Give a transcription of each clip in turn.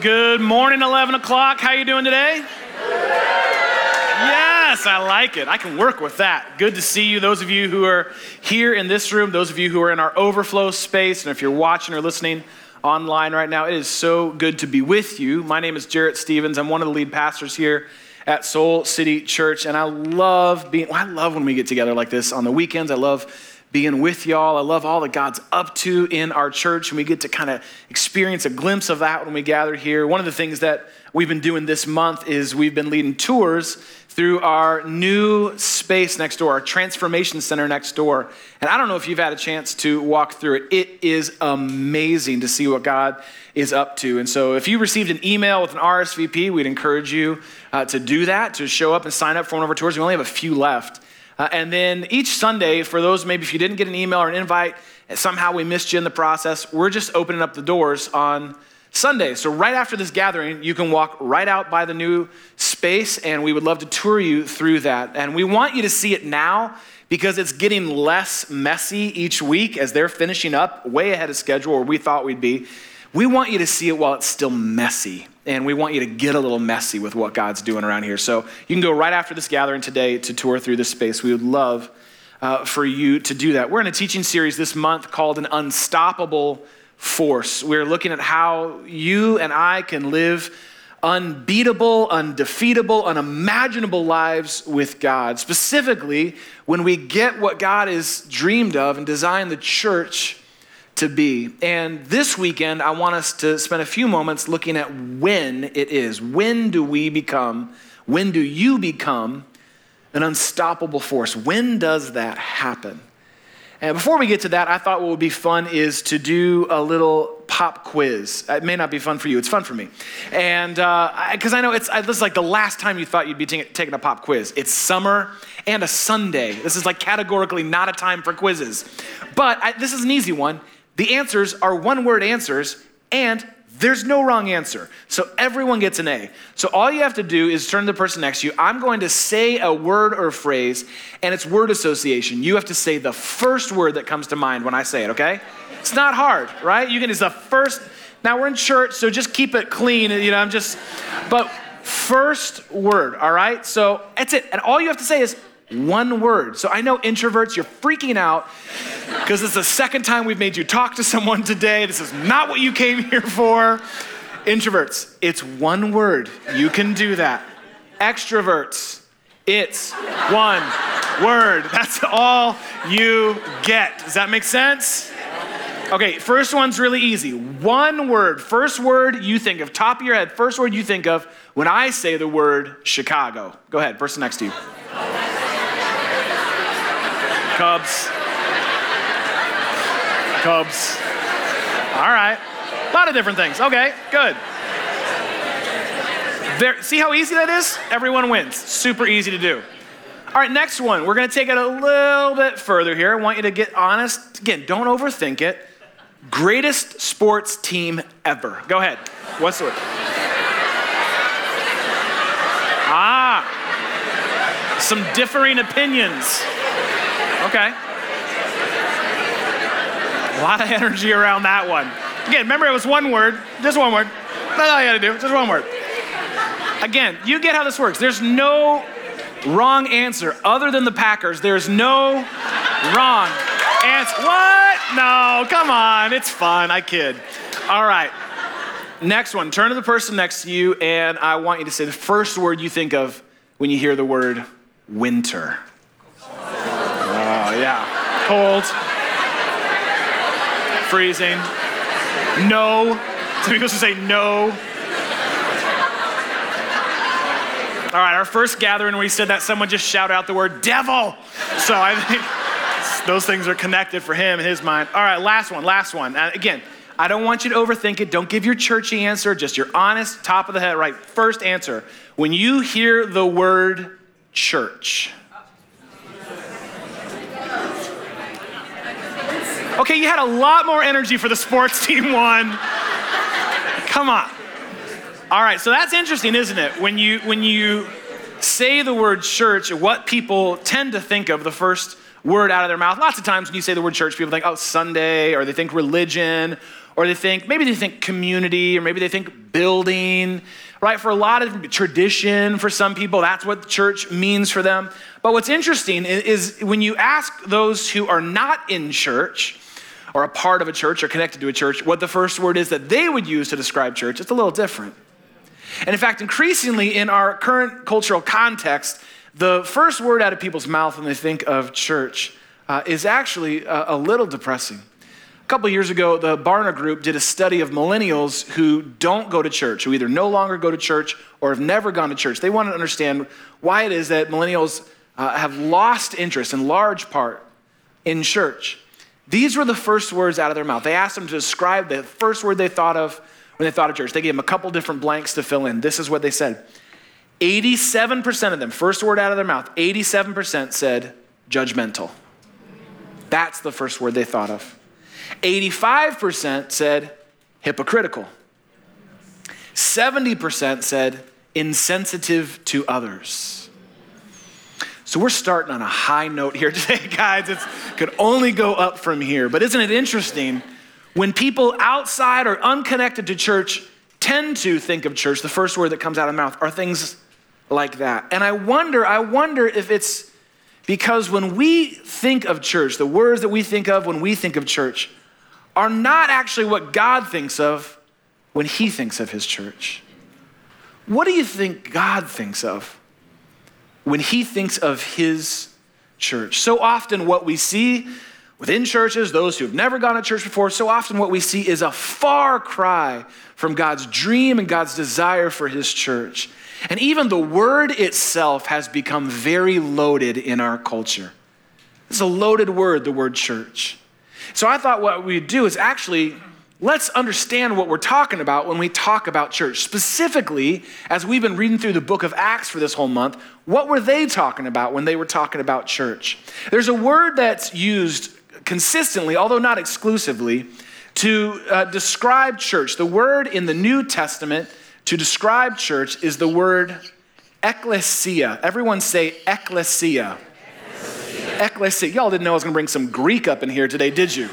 good morning, 11 o'clock. How you doing today? Yes, I like it. I can work with that. Good to see you. Those of you who are here in this room, those of you who are in our overflow space, and if you're watching or listening online right now, it is so good to be with you. My name is Jarrett Stevens. I'm one of the lead pastors here at Soul City Church, and I love being. I love when we get together like this on the weekends. I love being with y'all. I love all that God's up to in our church, and we get to kind of experience a glimpse of that when we gather here. One of the things that we've been doing this month is we've been leading tours through our new space next door, our transformation center next door. And I don't know if you've had a chance to walk through it. It is amazing to see what God is up to. And so if you received an email with an RSVP, we'd encourage you uh, to do that, to show up and sign up for one of our tours. We only have a few left. Uh, and then each Sunday, for those maybe if you didn't get an email or an invite, somehow we missed you in the process, we're just opening up the doors on Sunday. So, right after this gathering, you can walk right out by the new space, and we would love to tour you through that. And we want you to see it now because it's getting less messy each week as they're finishing up way ahead of schedule where we thought we'd be. We want you to see it while it's still messy, and we want you to get a little messy with what God's doing around here. So you can go right after this gathering today to tour through this space. We would love uh, for you to do that. We're in a teaching series this month called An Unstoppable Force. We're looking at how you and I can live unbeatable, undefeatable, unimaginable lives with God. Specifically, when we get what God has dreamed of and designed the church to be. And this weekend, I want us to spend a few moments looking at when it is. When do we become, when do you become an unstoppable force? When does that happen? And before we get to that, I thought what would be fun is to do a little pop quiz. It may not be fun for you, it's fun for me. And because uh, I know it's this is like the last time you thought you'd be t- taking a pop quiz. It's summer and a Sunday. This is like categorically not a time for quizzes. But I, this is an easy one. The answers are one word answers, and there's no wrong answer. So everyone gets an A. So all you have to do is turn to the person next to you. I'm going to say a word or a phrase, and it's word association. You have to say the first word that comes to mind when I say it, okay? It's not hard, right? You can, it's the first. Now we're in church, so just keep it clean. You know, I'm just, but first word, all right? So that's it. And all you have to say is one word. So I know introverts, you're freaking out because it's the second time we've made you talk to someone today. This is not what you came here for. Introverts, it's one word. You can do that. Extroverts, it's one word. That's all you get. Does that make sense? Okay, first one's really easy. One word. First word you think of, top of your head, first word you think of when I say the word Chicago. Go ahead, person next to you. Cubs. Cubs. All right. A lot of different things. Okay, good. There, see how easy that is? Everyone wins. Super easy to do. All right, next one. We're going to take it a little bit further here. I want you to get honest. Again, don't overthink it. Greatest sports team ever. Go ahead. What's the word? Ah, some differing opinions. Okay. A lot of energy around that one. Again, remember it was one word, just one word. That's all you gotta do, just one word. Again, you get how this works. There's no wrong answer other than the Packers. There's no wrong answer. What? No, come on. It's fun. I kid. All right. Next one. Turn to the person next to you, and I want you to say the first word you think of when you hear the word winter. Cold. Freezing. No. Some people should say no. All right, our first gathering, we said that someone just shouted out the word devil. So I think those things are connected for him in his mind. All right, last one, last one. And again, I don't want you to overthink it. Don't give your churchy answer, just your honest, top of the head, right? First answer. When you hear the word church, Okay, you had a lot more energy for the sports team one. Come on. All right, so that's interesting, isn't it? When you when you say the word church, what people tend to think of the first word out of their mouth. Lots of times when you say the word church, people think, oh, Sunday, or they think religion, or they think, maybe they think community, or maybe they think building, right? For a lot of tradition, for some people, that's what church means for them. But what's interesting is, when you ask those who are not in church, or a part of a church or connected to a church, what the first word is that they would use to describe church, it's a little different. And in fact, increasingly in our current cultural context, the first word out of people's mouth when they think of church uh, is actually a, a little depressing. A couple years ago, the Barna Group did a study of millennials who don't go to church, who either no longer go to church or have never gone to church. They wanted to understand why it is that millennials uh, have lost interest in large part in church. These were the first words out of their mouth. They asked them to describe the first word they thought of when they thought of church. They gave them a couple different blanks to fill in. This is what they said 87% of them, first word out of their mouth, 87% said judgmental. That's the first word they thought of. 85% said hypocritical. 70% said insensitive to others. So we're starting on a high note here today, guys. It could only go up from here. But isn't it interesting when people outside or unconnected to church tend to think of church, the first word that comes out of mouth are things like that. And I wonder, I wonder if it's because when we think of church, the words that we think of when we think of church are not actually what God thinks of when He thinks of His church. What do you think God thinks of when He thinks of His church? So often, what we see within churches, those who have never gone to church before, so often what we see is a far cry from God's dream and God's desire for His church. And even the word itself has become very loaded in our culture. It's a loaded word, the word church. So I thought what we'd do is actually let's understand what we're talking about when we talk about church. Specifically, as we've been reading through the book of Acts for this whole month, what were they talking about when they were talking about church? There's a word that's used consistently, although not exclusively, to uh, describe church. The word in the New Testament to describe church is the word ecclesia. Everyone say ecclesia. Ecclesia. ecclesia. Y'all didn't know I was going to bring some Greek up in here today, did you?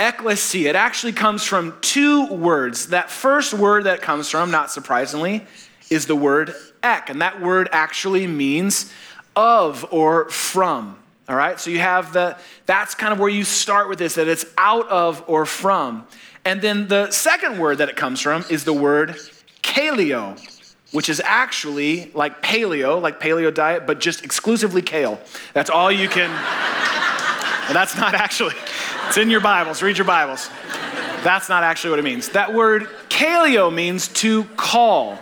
Ecclesia. It actually comes from two words. That first word that comes from, not surprisingly, is the word ek. And that word actually means of or from. All right? So you have the, that's kind of where you start with this, that it's out of or from. And then the second word that it comes from is the word kaleo, which is actually like paleo, like paleo diet, but just exclusively kale. That's all you can. that's not actually, it's in your Bibles, read your Bibles. That's not actually what it means. That word kaleo means to call.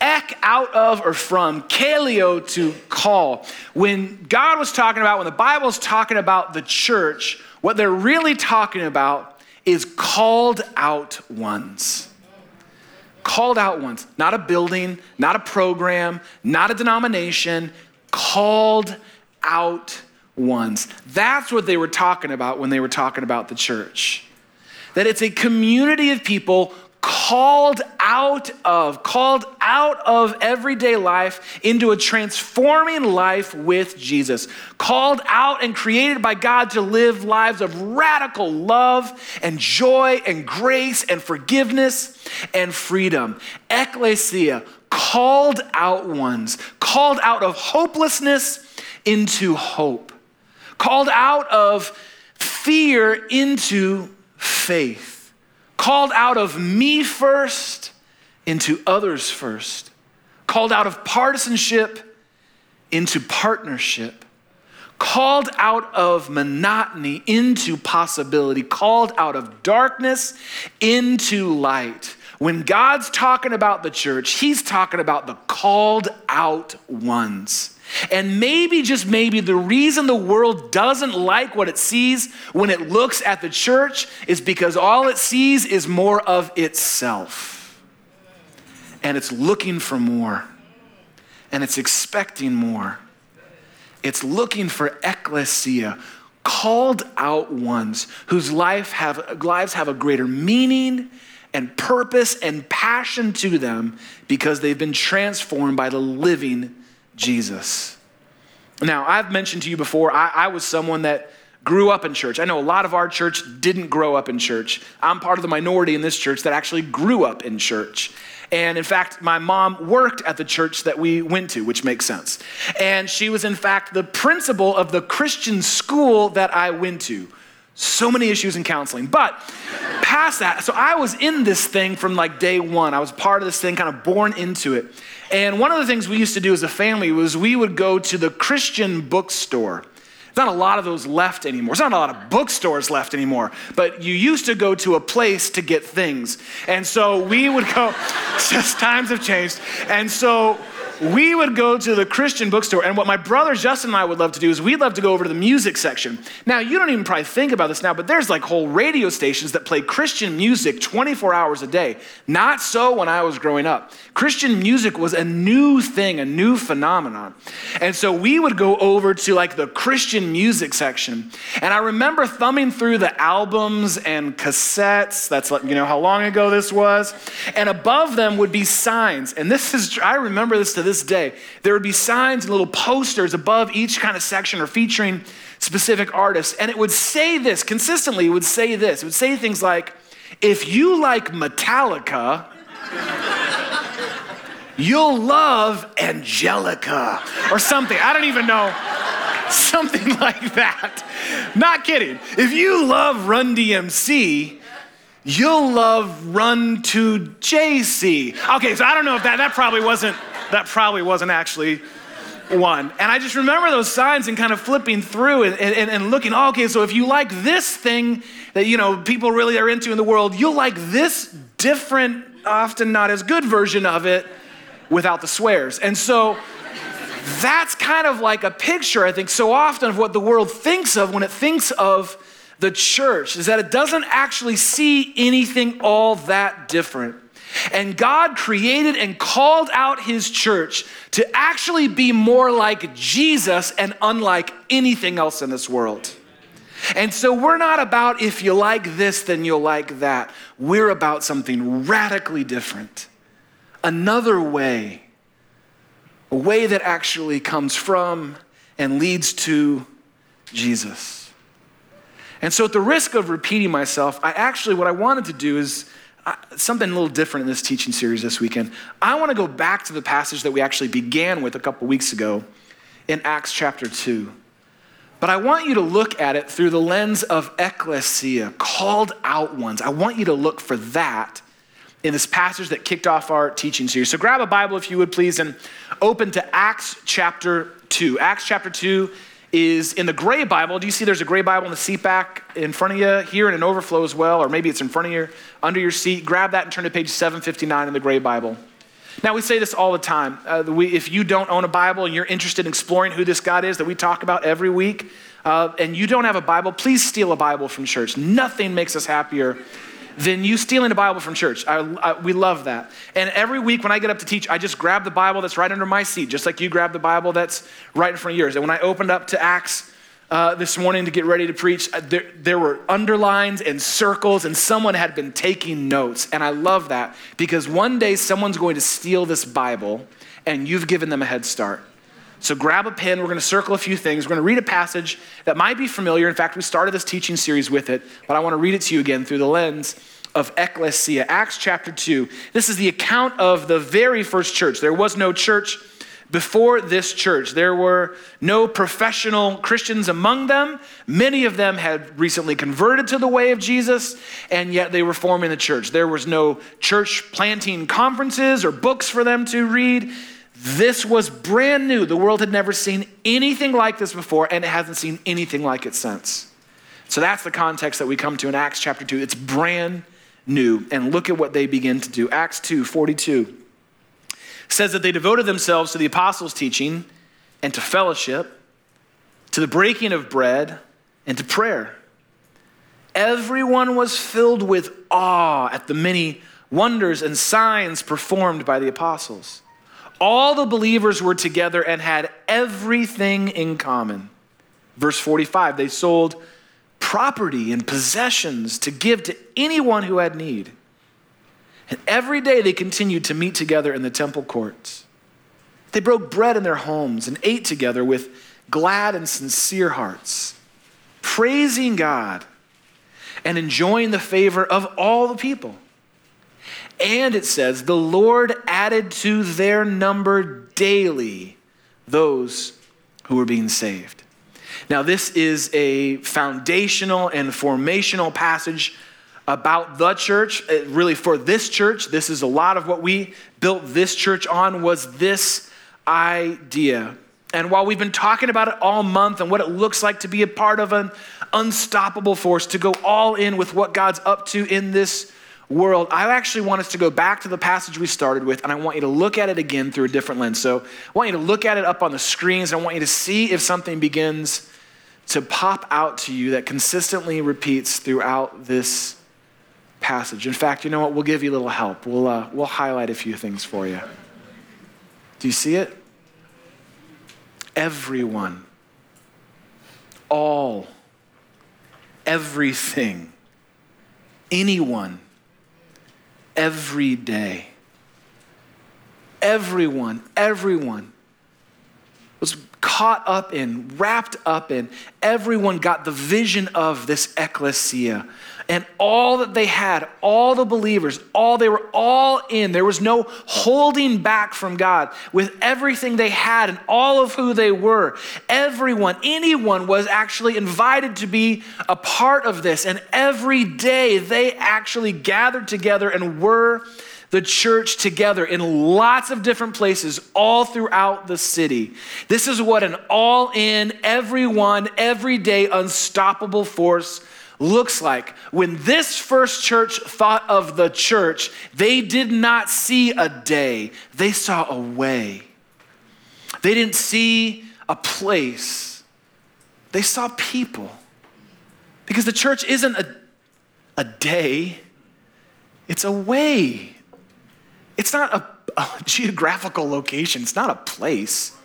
Ek out of or from, kaleo to call. When God was talking about, when the Bible is talking about the church, what they're really talking about is called out ones called out ones, not a building, not a program, not a denomination, called out ones. That's what they were talking about when they were talking about the church. That it's a community of people called out of, called out of everyday life into a transforming life with Jesus. Called out and created by God to live lives of radical love and joy and grace and forgiveness and freedom. Ecclesia, called out ones, called out of hopelessness into hope, called out of fear into faith called out of me first into others first, called out of partisanship into partnership, called out of monotony into possibility, called out of darkness into light. When God's talking about the church, He's talking about the called out ones. And maybe, just maybe, the reason the world doesn't like what it sees when it looks at the church is because all it sees is more of itself. And it's looking for more. And it's expecting more. It's looking for ecclesia, called out ones whose life have, lives have a greater meaning and purpose and passion to them because they've been transformed by the living Jesus. Now, I've mentioned to you before, I, I was someone that grew up in church. I know a lot of our church didn't grow up in church. I'm part of the minority in this church that actually grew up in church. And in fact, my mom worked at the church that we went to, which makes sense. And she was, in fact, the principal of the Christian school that I went to. So many issues in counseling. But past that, so I was in this thing from like day one. I was part of this thing, kind of born into it. And one of the things we used to do as a family was we would go to the Christian bookstore. There's not a lot of those left anymore. There's not a lot of bookstores left anymore. But you used to go to a place to get things. And so we would go, just times have changed. And so we would go to the Christian bookstore, and what my brother Justin and I would love to do is we'd love to go over to the music section. Now, you don't even probably think about this now, but there's like whole radio stations that play Christian music 24 hours a day. Not so when I was growing up. Christian music was a new thing, a new phenomenon. And so we would go over to like the Christian music section, and I remember thumbing through the albums and cassettes. That's you know how long ago this was. And above them would be signs. And this is, I remember this to this this day, there would be signs and little posters above each kind of section or featuring specific artists. And it would say this consistently, it would say this. It would say things like, if you like Metallica, you'll love Angelica, or something. I don't even know. Something like that. Not kidding. If you love Run DMC, you'll love Run to JC. Okay, so I don't know if that, that probably wasn't that probably wasn't actually one. And I just remember those signs and kind of flipping through and, and, and looking, oh, okay, so if you like this thing that, you know, people really are into in the world, you'll like this different, often not as good version of it without the swears. And so that's kind of like a picture, I think, so often of what the world thinks of when it thinks of the church, is that it doesn't actually see anything all that different. And God created and called out his church to actually be more like Jesus and unlike anything else in this world. And so we're not about if you like this, then you'll like that. We're about something radically different. Another way, a way that actually comes from and leads to Jesus. And so, at the risk of repeating myself, I actually, what I wanted to do is something a little different in this teaching series this weekend. I want to go back to the passage that we actually began with a couple weeks ago in Acts chapter 2. But I want you to look at it through the lens of ecclesia, called out ones. I want you to look for that in this passage that kicked off our teaching series. So grab a Bible, if you would please, and open to Acts chapter 2. Acts chapter 2 is in the gray Bible. Do you see there's a gray Bible in the seat back in front of you here in an overflow as well? Or maybe it's in front of you, under your seat. Grab that and turn to page 759 in the gray Bible. Now, we say this all the time. Uh, we, if you don't own a Bible and you're interested in exploring who this God is that we talk about every week, uh, and you don't have a Bible, please steal a Bible from church. Nothing makes us happier than you stealing a Bible from church. I, I, we love that. And every week when I get up to teach, I just grab the Bible that's right under my seat, just like you grab the Bible that's right in front of yours. And when I opened up to Acts uh, this morning to get ready to preach, uh, there, there were underlines and circles, and someone had been taking notes. And I love that because one day someone's going to steal this Bible, and you've given them a head start. So grab a pen. We're going to circle a few things. We're going to read a passage that might be familiar. In fact, we started this teaching series with it, but I want to read it to you again through the lens of ecclesia. Acts chapter 2. This is the account of the very first church. There was no church before this church. There were no professional Christians among them. Many of them had recently converted to the way of Jesus, and yet they were forming the church. There was no church planting conferences or books for them to read. This was brand new. The world had never seen anything like this before, and it hasn't seen anything like it since. So that's the context that we come to in Acts chapter 2. It's brand new. And look at what they begin to do. Acts 2 42 says that they devoted themselves to the apostles' teaching and to fellowship, to the breaking of bread, and to prayer. Everyone was filled with awe at the many wonders and signs performed by the apostles. All the believers were together and had everything in common. Verse 45 they sold property and possessions to give to anyone who had need. And every day they continued to meet together in the temple courts. They broke bread in their homes and ate together with glad and sincere hearts praising God and enjoying the favor of all the people. And it says, the Lord added to their number daily those who were being saved. Now, this is a foundational and formational passage about the church. Uh, really, for this church, this is a lot of what we built this church on was this idea. And while we've been talking about it all month and what it looks like to be a part of an unstoppable force, to go all in with what God's up to in this world, I actually want us to go back to the passage we started with, and I want you to look at it again through a different lens. So I want you to look at it up on the screens, and I want you to see if something begins to pop out to you that consistently repeats throughout this passage. In fact, you know what? We'll give you a little help. We'll, uh, we'll highlight a few things for you. Do you see it? Everyone, all, everything, anyone every day. Everyone, everyone was caught up in, wrapped up in. Everyone got the vision of this ecclesia. And all that they had, all the believers, all they were all in. There was no holding back from God with everything they had and all of who they were. Everyone, anyone was actually invited to be a part of this. And every day they actually gathered together and were the church together in lots of different places all throughout the city. This is what an all in, everyone, everyday, unstoppable force looks like. When this first church thought of the church, they did not see a day, they saw a way. They didn't see a place, they saw people. Because the church isn't a, a day, it's a way. It's not a, a geographical location, it's not a place.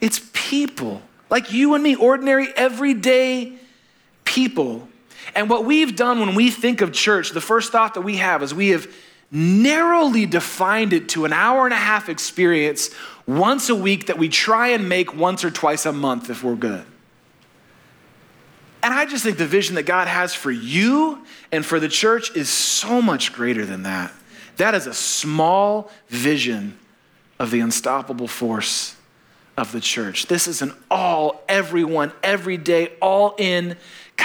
It's people, like you and me, ordinary, everyday people. And what we've done when we think of church, the first thought that we have is we have narrowly defined it to an hour and a half experience once a week that we try and make once or twice a month if we're good. And I just think the vision that God has for you and for the church is so much greater than that. That is a small vision of the unstoppable force of the church. This is an all, everyone, every day, all in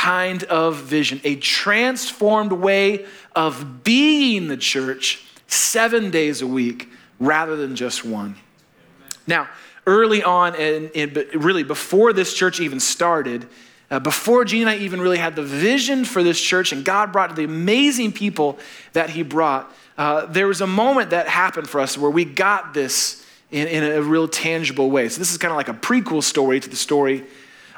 kind of vision, a transformed way of being the church seven days a week rather than just one. Now, early on, and, really before this church even started, uh, before Gene and I even really had the vision for this church, and God brought the amazing people that He brought, uh, there was a moment that happened for us where we got this in, in a real tangible way. So, this is kind of like a prequel story to the story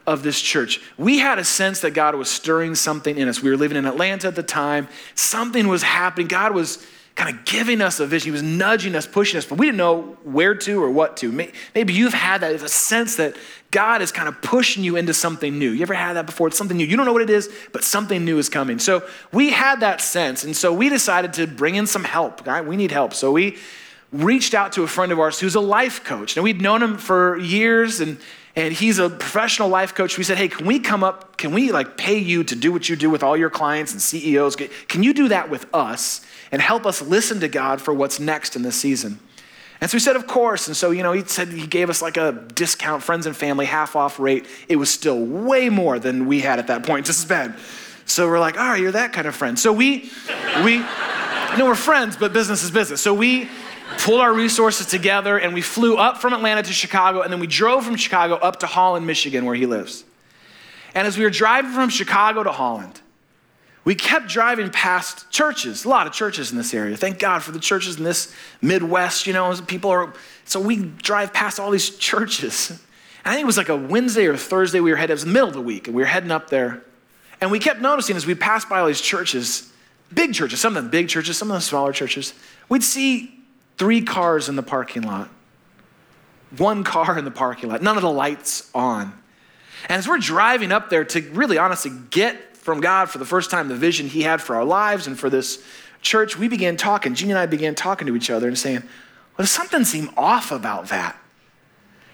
of this church. We had a sense that God was stirring something in us. We were living in Atlanta at the time, something was happening. God was kind of giving us a vision. He was nudging us, pushing us, but we didn't know where to or what to. Maybe you've had that, a sense that God is kind of pushing you into something new. You ever had that before? It's something new. You don't know what it is, but something new is coming. So we had that sense, and so we decided to bring in some help. Right? We need help. So we reached out to a friend of ours who's a life coach. Now we'd known him for years, and and he's a professional life coach. We said, hey, can we come up? Can we like pay you to do what you do with all your clients and CEOs? Can you do that with us and help us listen to God for what's next in this season? And so he said, of course. And so, you know, he said he gave us like a discount, friends and family, half off rate. It was still way more than we had at that point to spend. So we're like, all right, you're that kind of friend. So we, we, you know, we're friends, but business is business. So we pulled our resources together and we flew up from Atlanta to Chicago and then we drove from Chicago up to Holland, Michigan, where he lives. And as we were driving from Chicago to Holland, we kept driving past churches, a lot of churches in this area. Thank God for the churches in this Midwest, you know, people are, so we drive past all these churches. And I think it was like a Wednesday or Thursday we were heading, it was the middle of the week, and we were heading up there. And we kept noticing as we passed by all these churches, big churches, some of them big churches, some of them smaller churches, we'd see three cars in the parking lot, one car in the parking lot, none of the lights on. And as we're driving up there to really honestly get from God for the first time the vision He had for our lives and for this church, we began talking. Jeannie and I began talking to each other and saying, well, does something seem off about that?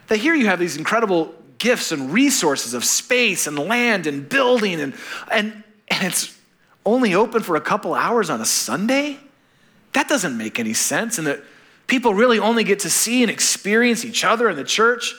That here you have these incredible gifts and resources of space and land and building, and, and, and it's only open for a couple hours on a Sunday? That doesn't make any sense. And that people really only get to see and experience each other in the church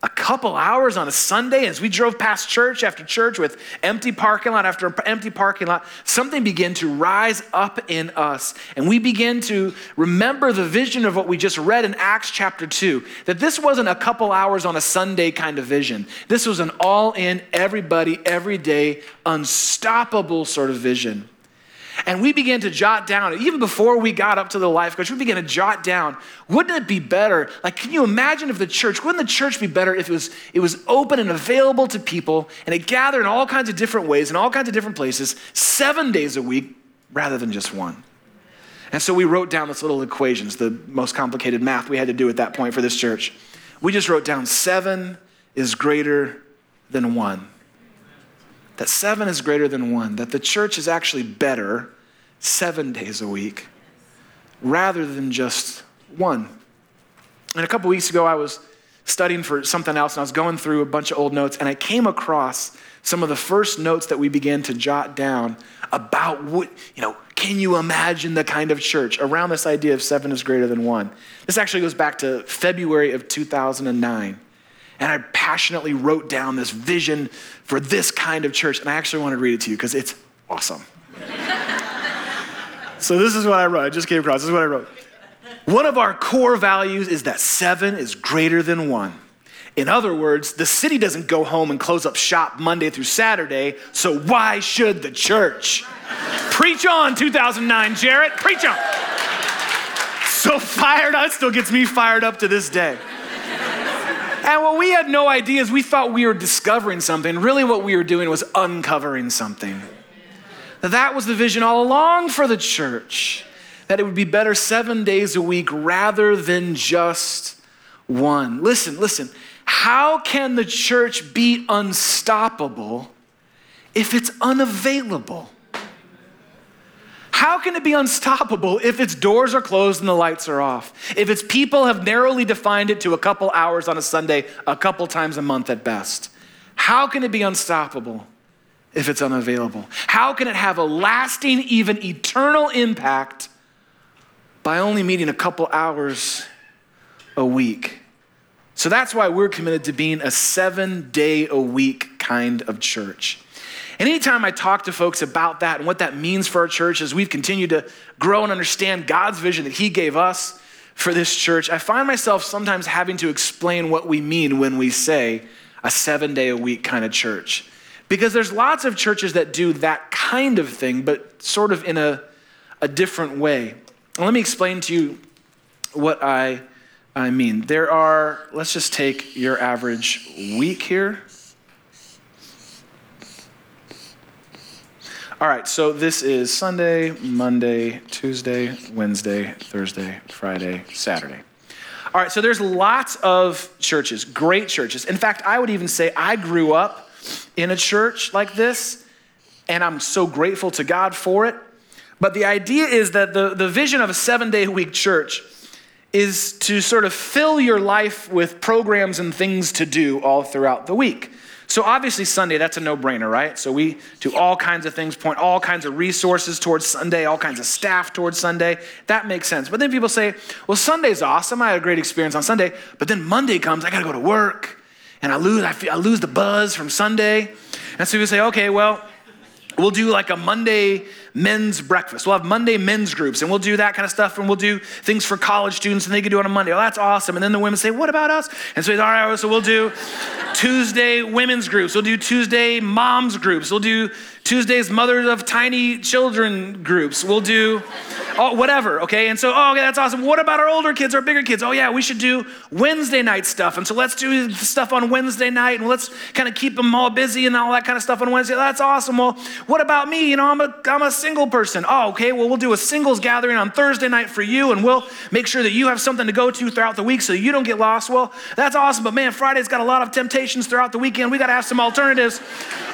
a couple hours on a Sunday as we drove past church after church with empty parking lot after empty parking lot, something began to rise up in us. And we began to remember the vision of what we just read in Acts chapter 2 that this wasn't a couple hours on a Sunday kind of vision. This was an all in, everybody, every day, unstoppable sort of vision. And we began to jot down, even before we got up to the life coach, we began to jot down, wouldn't it be better? Like, can you imagine if the church, wouldn't the church be better if it was, it was open and available to people and it gathered in all kinds of different ways in all kinds of different places, seven days a week rather than just one? And so we wrote down this little equations, the most complicated math we had to do at that point for this church. We just wrote down seven is greater than one that seven is greater than one, that the church is actually better seven days a week rather than just one. And a couple weeks ago, I was studying for something else and I was going through a bunch of old notes and I came across some of the first notes that we began to jot down about what, you know, can you imagine the kind of church around this idea of seven is greater than one? This actually goes back to February of 2009. And I passionately wrote down this vision for this kind of church. And I actually want to read it to you because it's awesome. So, this is what I wrote. I just came across. This is what I wrote. One of our core values is that seven is greater than one. In other words, the city doesn't go home and close up shop Monday through Saturday, so why should the church? Preach on, 2009, Jarrett. Preach on. So fired up, still gets me fired up to this day. And what we had no idea is we thought we were discovering something. Really, what we were doing was uncovering something. That was the vision all along for the church that it would be better seven days a week rather than just one. Listen, listen. How can the church be unstoppable if it's unavailable? How can it be unstoppable if its doors are closed and the lights are off? If its people have narrowly defined it to a couple hours on a Sunday, a couple times a month at best? How can it be unstoppable if it's unavailable? How can it have a lasting, even eternal impact by only meeting a couple hours a week? So that's why we're committed to being a seven day a week kind of church. Anytime I talk to folks about that and what that means for our church as we've continued to grow and understand God's vision that He gave us for this church, I find myself sometimes having to explain what we mean when we say a seven day a week kind of church. Because there's lots of churches that do that kind of thing, but sort of in a, a different way. Let me explain to you what I, I mean. There are, let's just take your average week here. All right, so this is Sunday, Monday, Tuesday, Wednesday, Thursday, Friday, Saturday. All right, so there's lots of churches, great churches. In fact, I would even say I grew up in a church like this, and I'm so grateful to God for it. But the idea is that the, the vision of a seven day a week church is to sort of fill your life with programs and things to do all throughout the week. So obviously, Sunday, that's a no brainer, right? So we do all kinds of things, point all kinds of resources towards Sunday, all kinds of staff towards Sunday. That makes sense. But then people say, well, Sunday's awesome. I had a great experience on Sunday. But then Monday comes, I got to go to work, and I lose, I, feel, I lose the buzz from Sunday. And so we say, okay, well, we'll do like a Monday men's breakfast. We'll have Monday men's groups and we'll do that kind of stuff and we'll do things for college students and they can do it on Monday. Oh, that's awesome. And then the women say, What about us? And so, all right, so we'll do Tuesday women's groups. We'll do Tuesday moms groups. We'll do Tuesdays mothers of tiny children groups. We'll do oh, whatever, okay? And so, oh, okay, that's awesome. What about our older kids, our bigger kids? Oh, yeah, we should do Wednesday night stuff. And so let's do stuff on Wednesday night and let's kind of keep them all busy and all that kind of stuff on Wednesday. That's awesome. Well, what about me? You know, I'm a, I'm a single person? Oh, okay, well, we'll do a singles gathering on Thursday night for you, and we'll make sure that you have something to go to throughout the week so you don't get lost. Well, that's awesome, but man, Friday's got a lot of temptations throughout the weekend. We got to have some alternatives.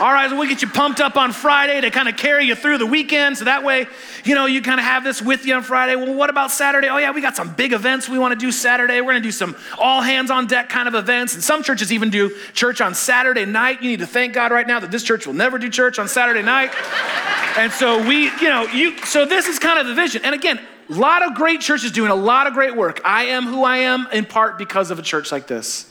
All right, so we'll get you pumped up on Friday to kind of carry you through the weekend, so that way, you know, you kind of have this with you on Friday. Well, what about Saturday? Oh, yeah, we got some big events we want to do Saturday. We're going to do some all hands on deck kind of events, and some churches even do church on Saturday night. You need to thank God right now that this church will never do church on Saturday night. and so we, you know, you so this is kind of the vision. And again, a lot of great churches doing a lot of great work. I am who I am in part because of a church like this.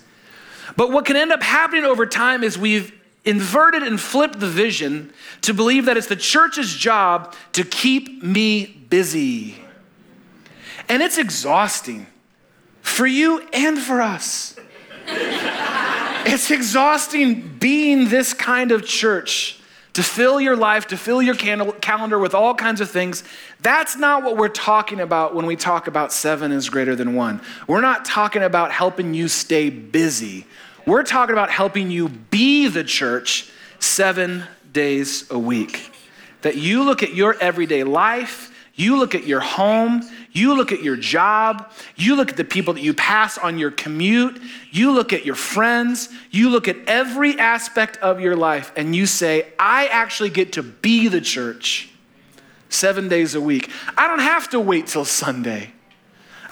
But what can end up happening over time is we've inverted and flipped the vision to believe that it's the church's job to keep me busy. And it's exhausting for you and for us. it's exhausting being this kind of church to fill your life, to fill your calendar with all kinds of things. That's not what we're talking about when we talk about seven is greater than one. We're not talking about helping you stay busy. We're talking about helping you be the church seven days a week. That you look at your everyday life, you look at your home, you look at your job, you look at the people that you pass on your commute, you look at your friends, you look at every aspect of your life, and you say, I actually get to be the church seven days a week. I don't have to wait till Sunday.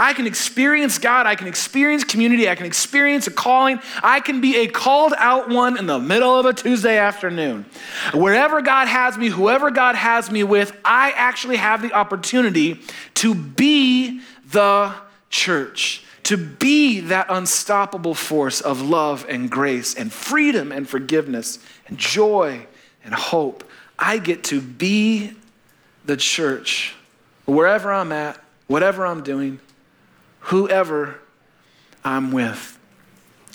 I can experience God. I can experience community. I can experience a calling. I can be a called out one in the middle of a Tuesday afternoon. Wherever God has me, whoever God has me with, I actually have the opportunity to be the church, to be that unstoppable force of love and grace and freedom and forgiveness and joy and hope. I get to be the church wherever I'm at, whatever I'm doing whoever I'm with.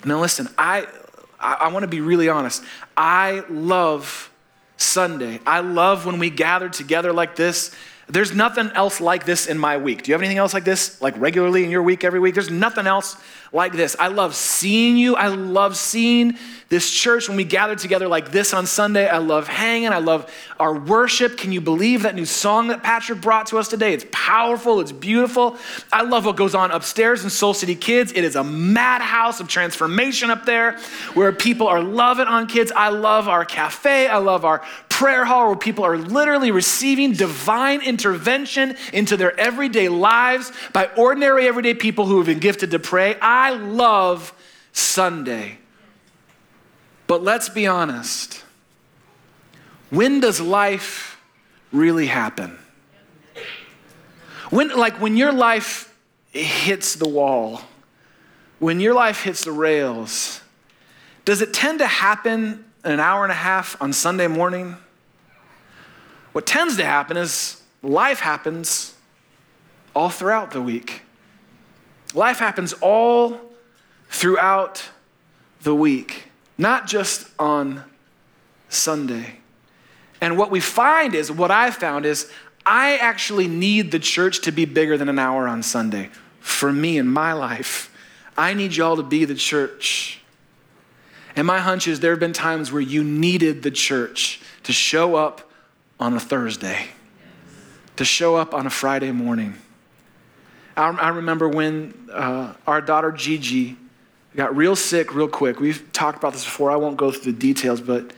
Now, listen, I, I, I want to be really honest. I love Sunday. I love when we gather together like this there's nothing else like this in my week. Do you have anything else like this, like regularly in your week every week? There's nothing else like this. I love seeing you. I love seeing this church when we gather together like this on Sunday. I love hanging. I love our worship. Can you believe that new song that Patrick brought to us today? It's powerful, it's beautiful. I love what goes on upstairs in Soul City Kids. It is a madhouse of transformation up there where people are loving on kids. I love our cafe. I love our prayer hall where people are literally receiving divine intervention into their everyday lives by ordinary, everyday people who have been gifted to pray. I love Sunday. But let's be honest. When does life really happen? When, like when your life hits the wall, when your life hits the rails, does it tend to happen an hour and a half on Sunday morning? What tends to happen is life happens all throughout the week. Life happens all throughout the week, not just on Sunday. And what we find is, what I found is, I actually need the church to be bigger than an hour on Sunday. For me in my life, I need y'all to be the church. And my hunch is there have been times where you needed the church to show up on a Thursday, to show up on a Friday morning. I, I remember when uh, our daughter Gigi got real sick real quick. We've talked about this before. I won't go through the details, but it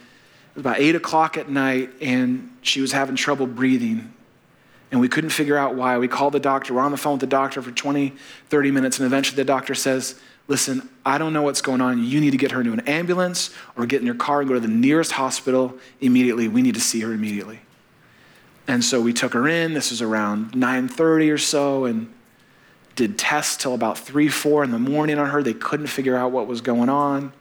was about 8 o'clock at night, and she was having trouble breathing. And we couldn't figure out why. We called the doctor. We're on the phone with the doctor for 20, 30 minutes, and eventually the doctor says, Listen, I don't know what's going on. You need to get her into an ambulance or get in your car and go to the nearest hospital immediately. We need to see her immediately. And so we took her in. This was around 9:30 or so, and did tests till about 3, 4 in the morning on her. They couldn't figure out what was going on.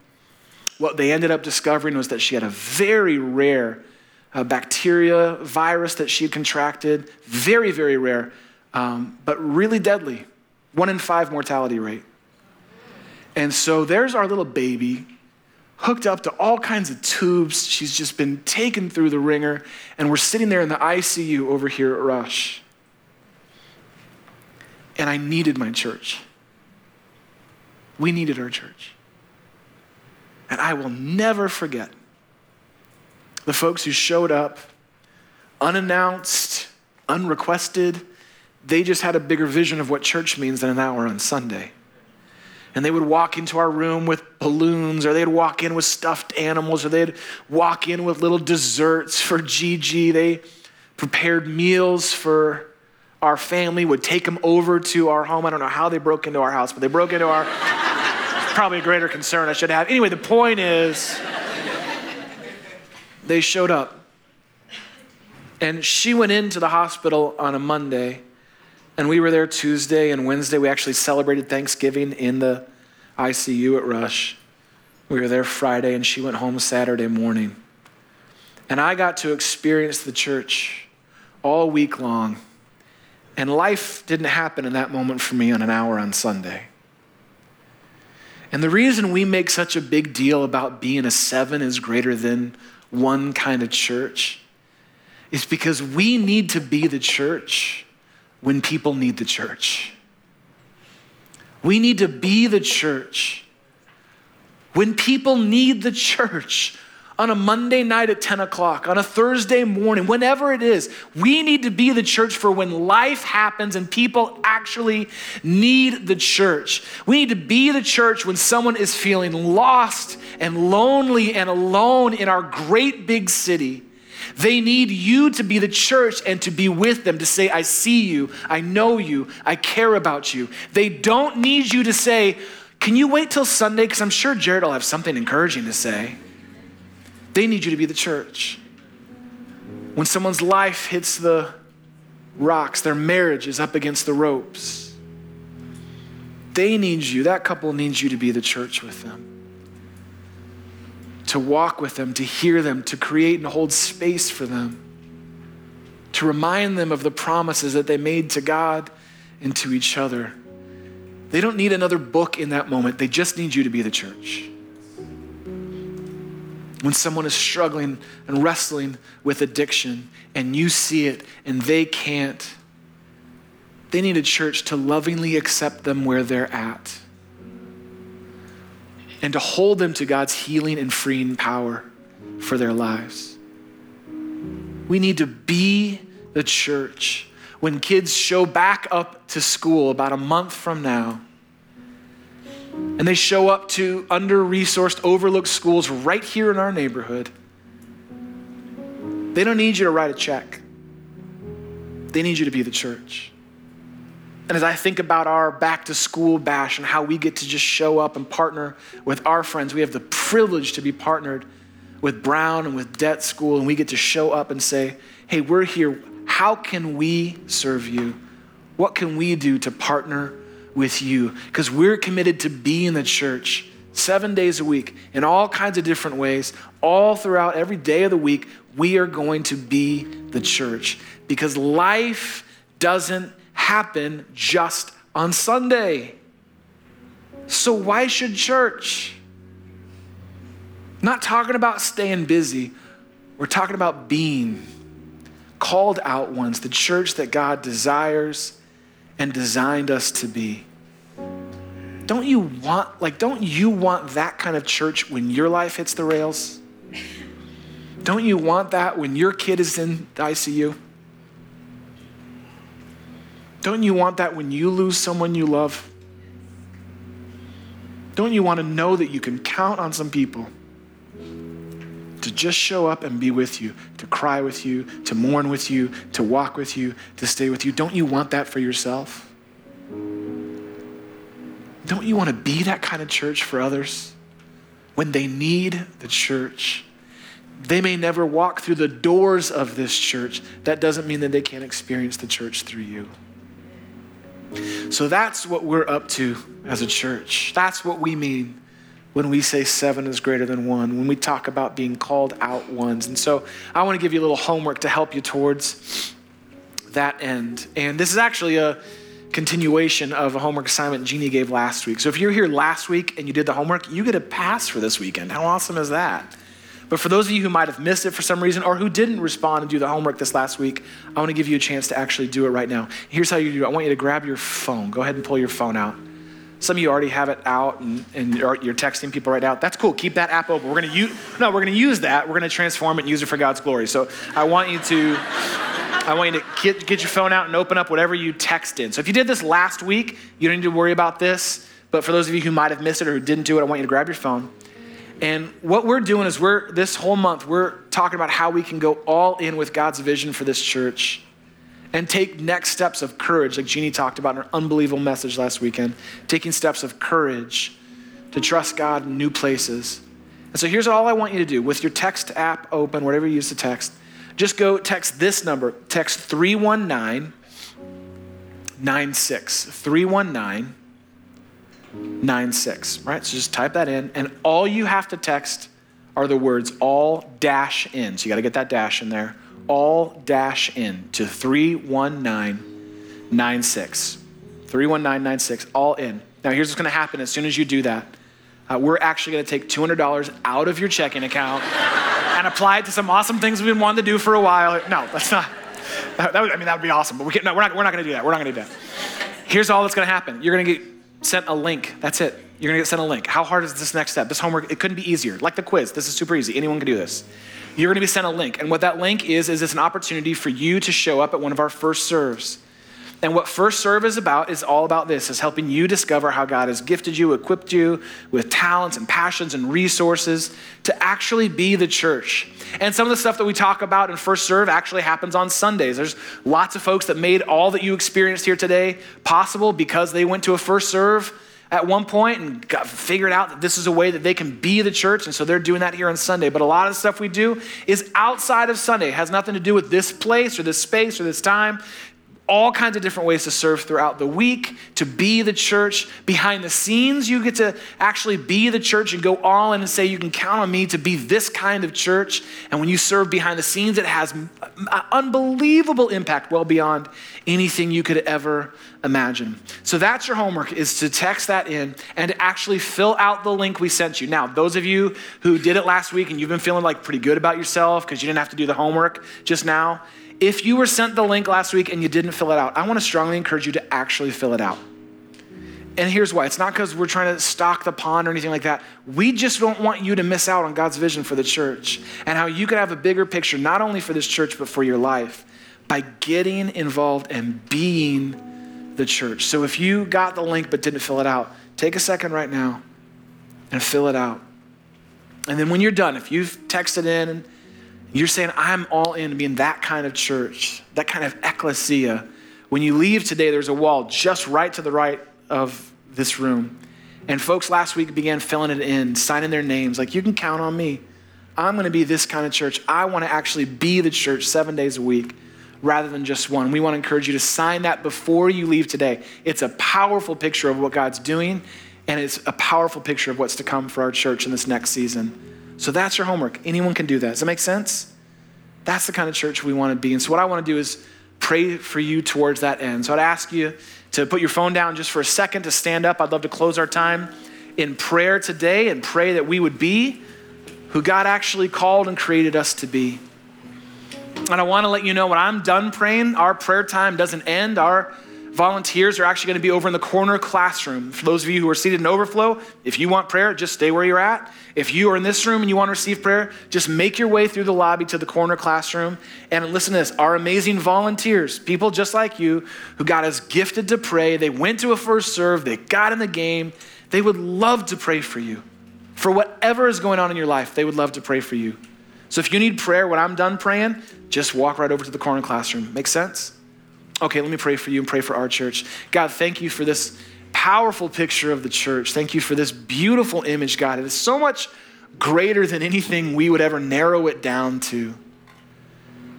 What they ended up discovering was that she had a very rare uh, bacteria virus that she had contracted, very, very rare, um, but really deadly. One in five mortality rate. And so there's our little baby hooked up to all kinds of tubes. She's just been taken through the ringer, and we're sitting there in the ICU over here at Rush. And I needed my church. We needed our church. And I will never forget the folks who showed up unannounced, unrequested. They just had a bigger vision of what church means than an hour on Sunday. And they would walk into our room with balloons, or they'd walk in with stuffed animals, or they'd walk in with little desserts for Gigi. They prepared meals for our family, would take them over to our home. I don't know how they broke into our house, but they broke into our probably a greater concern I should have. Anyway, the point is they showed up. And she went into the hospital on a Monday, and we were there Tuesday and Wednesday. We actually celebrated Thanksgiving in the ICU at Rush. We were there Friday, and she went home Saturday morning. And I got to experience the church all week long. And life didn't happen in that moment for me on an hour on Sunday. And the reason we make such a big deal about being a seven is greater than one kind of church is because we need to be the church when people need the church. We need to be the church when people need the church on a Monday night at 10 o'clock, on a Thursday morning, whenever it is. We need to be the church for when life happens and people actually need the church. We need to be the church when someone is feeling lost and lonely and alone in our great big city. They need you to be the church and to be with them, to say, I see you, I know you, I care about you. They don't need you to say, Can you wait till Sunday? Because I'm sure Jared will have something encouraging to say. They need you to be the church. When someone's life hits the rocks, their marriage is up against the ropes, they need you, that couple needs you to be the church with them. To walk with them, to hear them, to create and hold space for them, to remind them of the promises that they made to God and to each other. They don't need another book in that moment, they just need you to be the church. When someone is struggling and wrestling with addiction and you see it and they can't, they need a church to lovingly accept them where they're at and to hold them to God's healing and freeing power for their lives. We need to be the church. When kids show back up to school about a month from now, and they show up to under resourced, overlooked schools right here in our neighborhood. They don't need you to write a check, they need you to be the church. And as I think about our back to school bash and how we get to just show up and partner with our friends, we have the privilege to be partnered with Brown and with Dett School, and we get to show up and say, hey, we're here. How can we serve you? What can we do to partner with you because we're committed to being the church seven days a week in all kinds of different ways, all throughout every day of the week. We are going to be the church because life doesn't happen just on Sunday. So, why should church? Not talking about staying busy, we're talking about being called out ones, the church that God desires and designed us to be. Don't you want, like, don't you want that kind of church when your life hits the rails? Don't you want that when your kid is in the ICU? Don't you want that when you lose someone you love? Don't you want to know that you can count on some people to just show up and be with you, to cry with you, to mourn with you, to walk with you, to stay with you? Don't you want that for yourself? Don't you want to be that kind of church for others? When they need the church, they may never walk through the doors of this church. That doesn't mean that they can't experience the church through you. So that's what we're up to as a church. That's what we mean when we say seven is greater than one, when we talk about being called out ones. And so I want to give you a little homework to help you towards that end. And this is actually a continuation of a homework assignment Jeannie gave last week. So if you're here last week and you did the homework, you get a pass for this weekend. How awesome is that? But for those of you who might have missed it for some reason or who didn't respond and do the homework this last week, I want to give you a chance to actually do it right now. Here's how you do it I want you to grab your phone. Go ahead and pull your phone out. Some of you already have it out and, and you're you're texting people right now. That's cool. Keep that app open. We're going to use, no, we're going to use that. We're going to transform it and use it for God's glory. So I want you to, I want you to get, get your phone out and open up whatever you text in. So if you did this last week, you don't need to worry about this. But for those of you who might have missed it or who didn't do it, I want you to grab your phone. And what we're doing is we're, this whole month, we're talking about how we can go all in with God's vision for this church and take next steps of courage, like Jeannie talked about in her unbelievable message last weekend, taking steps of courage to trust God in new places. And so here's all I want you to do with your text app open, whatever you use to text, just go text this number, text 319 96. 319 96, right? So just type that in, and all you have to text are the words all dash in. So you got to get that dash in there all dash in to 31996. 31996, all in. Now, here's what's going to happen as soon as you do that. Uh, we're actually going to take $200 out of your checking account and apply it to some awesome things we've been wanting to do for a while. No, that's not. That, that would, I mean, that would be awesome, but we can, no, we're not, we're not going to do that. We're not going to do that. Here's all that's going to happen. You're going to get sent a link. That's it. You're going to get sent a link. How hard is this next step? This homework, it couldn't be easier. Like the quiz, this is super easy. Anyone can do this you're going to be sent a link. And what that link is, is it's an opportunity for you to show up at one of our first serves. And what First Serve is about is all about this, is helping you discover how God has gifted you, equipped you with talents and passions and resources to actually be the church. And some of the stuff that we talk about in First Serve actually happens on Sundays. There's lots of folks that made all that you experienced here today possible because they went to a First Serve at one point and got figured out that this is a way that they can be the church. And so they're doing that here on Sunday. But a lot of the stuff we do is outside of Sunday. It has nothing to do with this place or this space or this time all kinds of different ways to serve throughout the week, to be the church. Behind the scenes, you get to actually be the church and go all in and say, You can count on me to be this kind of church. And when you serve behind the scenes, it has unbelievable impact, well beyond anything you could ever imagine. So that's your homework is to text that in and actually fill out the link we sent you. Now, those of you who did it last week and you've been feeling like pretty good about yourself because you didn't have to do the homework just now, if you were sent the link last week and you didn't fill it out, I want to strongly encourage you to actually fill it out. And here's why it's not because we're trying to stock the pond or anything like that. We just don't want you to miss out on God's vision for the church and how you can have a bigger picture, not only for this church, but for your life by getting involved and being the church. So if you got the link but didn't fill it out, take a second right now and fill it out. And then when you're done, if you've texted in you're saying, I'm all in being that kind of church, that kind of ecclesia. When you leave today, there's a wall just right to the right of this room. And folks last week began filling it in, signing their names, like, you can count on me. I'm going to be this kind of church. I want to actually be the church seven days a week rather than just one. We want to encourage you to sign that before you leave today. It's a powerful picture of what God's doing, and it's a powerful picture of what's to come for our church in this next season. So that's your homework. Anyone can do that. Does that make sense? That's the kind of church we want to be. And so, what I want to do is pray for you towards that end. So, I'd ask you to put your phone down just for a second, to stand up. I'd love to close our time in prayer today and pray that we would be who God actually called and created us to be. And I want to let you know when I'm done praying, our prayer time doesn't end. Our volunteers are actually going to be over in the corner classroom. For those of you who are seated in overflow, if you want prayer, just stay where you're at. If you are in this room and you want to receive prayer, just make your way through the lobby to the corner classroom. And listen to this our amazing volunteers, people just like you who got us gifted to pray, they went to a first serve, they got in the game, they would love to pray for you. For whatever is going on in your life, they would love to pray for you. So if you need prayer when I'm done praying, just walk right over to the corner classroom. Make sense? Okay, let me pray for you and pray for our church. God, thank you for this powerful picture of the church. Thank you for this beautiful image, God. It is so much greater than anything we would ever narrow it down to.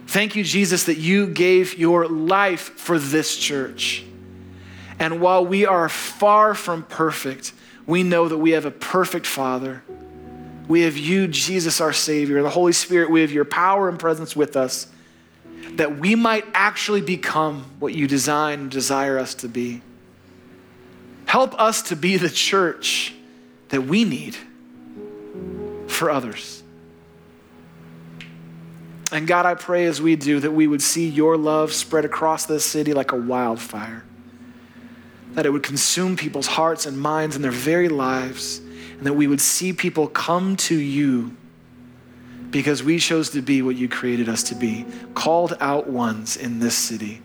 Thank you, Jesus, that you gave your life for this church. And while we are far from perfect, we know that we have a perfect Father. We have you, Jesus, our Savior, the Holy Spirit. We have your power and presence with us that we might actually become what you design and desire us to be. Help us to be the church that we need for others. And God, I pray as we do that we would see your love spread across this city like a wildfire. that it would consume people's hearts and minds and their very lives, and that we would see people come to you because we chose to be what you created us to be, called out ones in this city.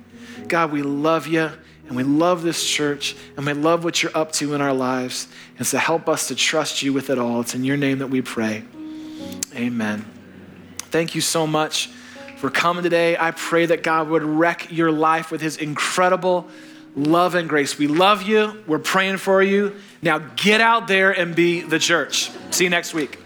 God, we love you and we love this church and we love what you're up to in our lives. And so help us to trust you with it all. It's in your name that we pray. Amen. Thank you so much for coming today. I pray that God would wreck your life with his incredible love and grace. We love you. We're praying for you. Now get out there and be the church. See you next week.